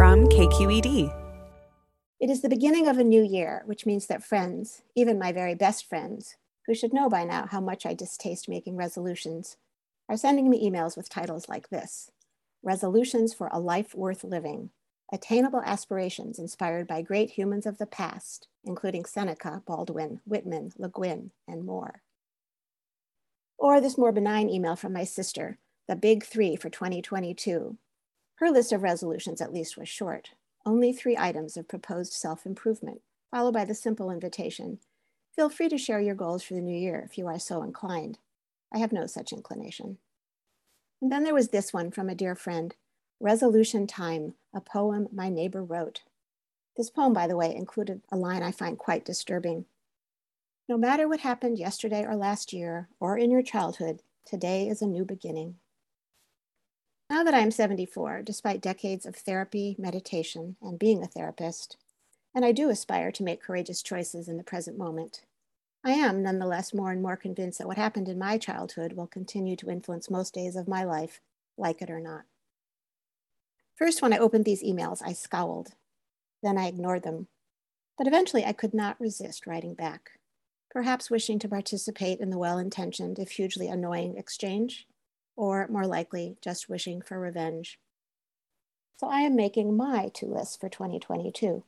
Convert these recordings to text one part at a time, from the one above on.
From KQED. It is the beginning of a new year, which means that friends, even my very best friends, who should know by now how much I distaste making resolutions, are sending me emails with titles like this Resolutions for a Life Worth Living Attainable Aspirations Inspired by Great Humans of the Past, including Seneca, Baldwin, Whitman, Le Guin, and more. Or this more benign email from my sister, The Big Three for 2022. Her list of resolutions, at least, was short only three items of proposed self improvement, followed by the simple invitation Feel free to share your goals for the new year if you are so inclined. I have no such inclination. And then there was this one from a dear friend Resolution Time, a poem my neighbor wrote. This poem, by the way, included a line I find quite disturbing. No matter what happened yesterday or last year, or in your childhood, today is a new beginning. Now that I am 74, despite decades of therapy, meditation, and being a therapist, and I do aspire to make courageous choices in the present moment, I am nonetheless more and more convinced that what happened in my childhood will continue to influence most days of my life, like it or not. First, when I opened these emails, I scowled. Then I ignored them. But eventually, I could not resist writing back, perhaps wishing to participate in the well intentioned, if hugely annoying, exchange, or more likely, just wishing for revenge. So I am making my two lists for 2022.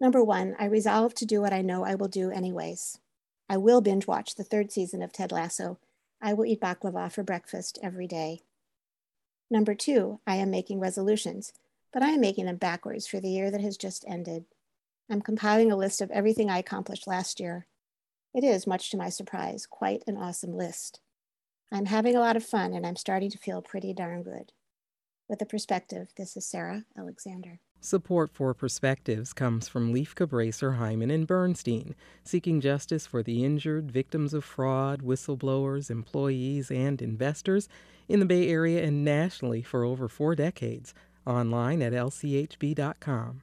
Number one, I resolve to do what I know I will do anyways. I will binge watch the third season of Ted Lasso. I will eat baklava for breakfast every day. Number two, I am making resolutions, but I am making them backwards for the year that has just ended. I'm compiling a list of everything I accomplished last year. It is, much to my surprise, quite an awesome list. I'm having a lot of fun and I'm starting to feel pretty darn good. With a perspective, this is Sarah Alexander. Support for Perspectives comes from Lieff Cabraser, Heimann, and Bernstein, seeking justice for the injured, victims of fraud, whistleblowers, employees, and investors in the Bay Area and nationally for over four decades. Online at lchb.com.